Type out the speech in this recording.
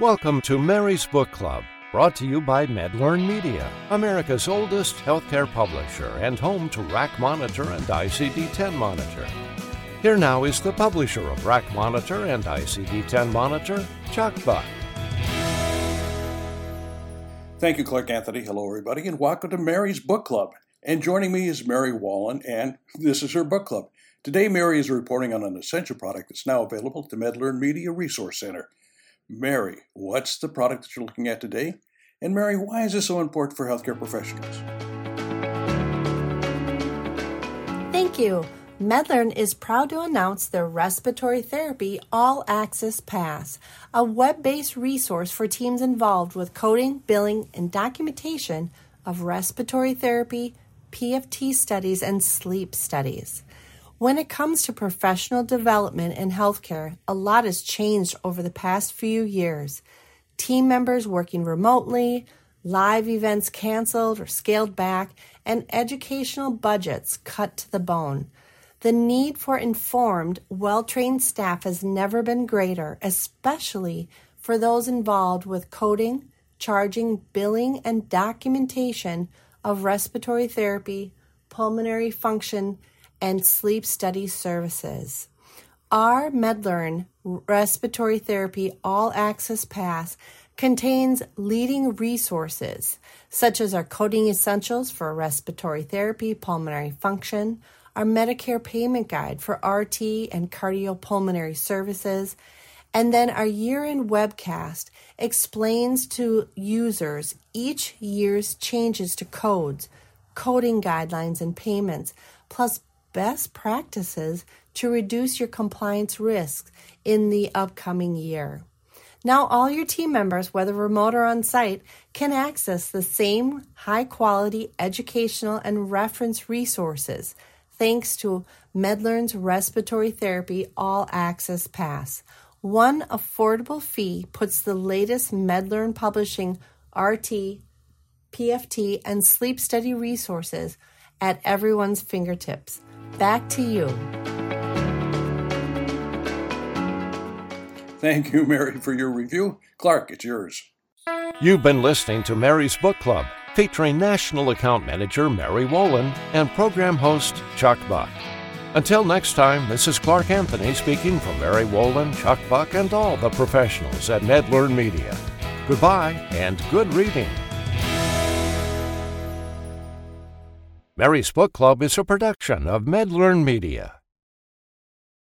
Welcome to Mary's Book Club, brought to you by MedLearn Media, America's oldest healthcare publisher and home to RACmonitor and ICD 10 Monitor. Here now is the publisher of RACmonitor and ICD 10 Monitor, Chuck Buck. Thank you, Clark Anthony. Hello, everybody, and welcome to Mary's Book Club. And joining me is Mary Wallen, and this is her book club. Today, Mary is reporting on an essential product that's now available at the MedLearn Media Resource Center. Mary, what's the product that you're looking at today? And Mary, why is this so important for healthcare professionals? Thank you. MedLearn is proud to announce their Respiratory Therapy All Access Pass, a web based resource for teams involved with coding, billing, and documentation of respiratory therapy, PFT studies, and sleep studies. When it comes to professional development in healthcare, a lot has changed over the past few years. Team members working remotely, live events canceled or scaled back, and educational budgets cut to the bone. The need for informed, well trained staff has never been greater, especially for those involved with coding, charging, billing, and documentation of respiratory therapy, pulmonary function, and sleep study services. Our MedLearn Respiratory Therapy All Access Pass contains leading resources such as our coding essentials for respiratory therapy, pulmonary function, our Medicare payment guide for RT and cardiopulmonary services, and then our year end webcast explains to users each year's changes to codes, coding guidelines, and payments, plus best practices to reduce your compliance risks in the upcoming year. Now, all your team members, whether remote or on site, can access the same high quality educational and reference resources thanks to MedLearn's Respiratory Therapy All Access Pass. One affordable fee puts the latest MedLearn publishing RT, PFT, and sleep study resources at everyone's fingertips. Back to you. Thank you, Mary, for your review. Clark, it's yours. You've been listening to Mary's Book Club, featuring National Account Manager Mary Wolin and program host Chuck Buck. Until next time, this is Clark Anthony speaking for Mary Wolin, Chuck Buck, and all the professionals at MedLearn Media. Goodbye and good reading. Mary's Book Club is a production of MedLearn Media.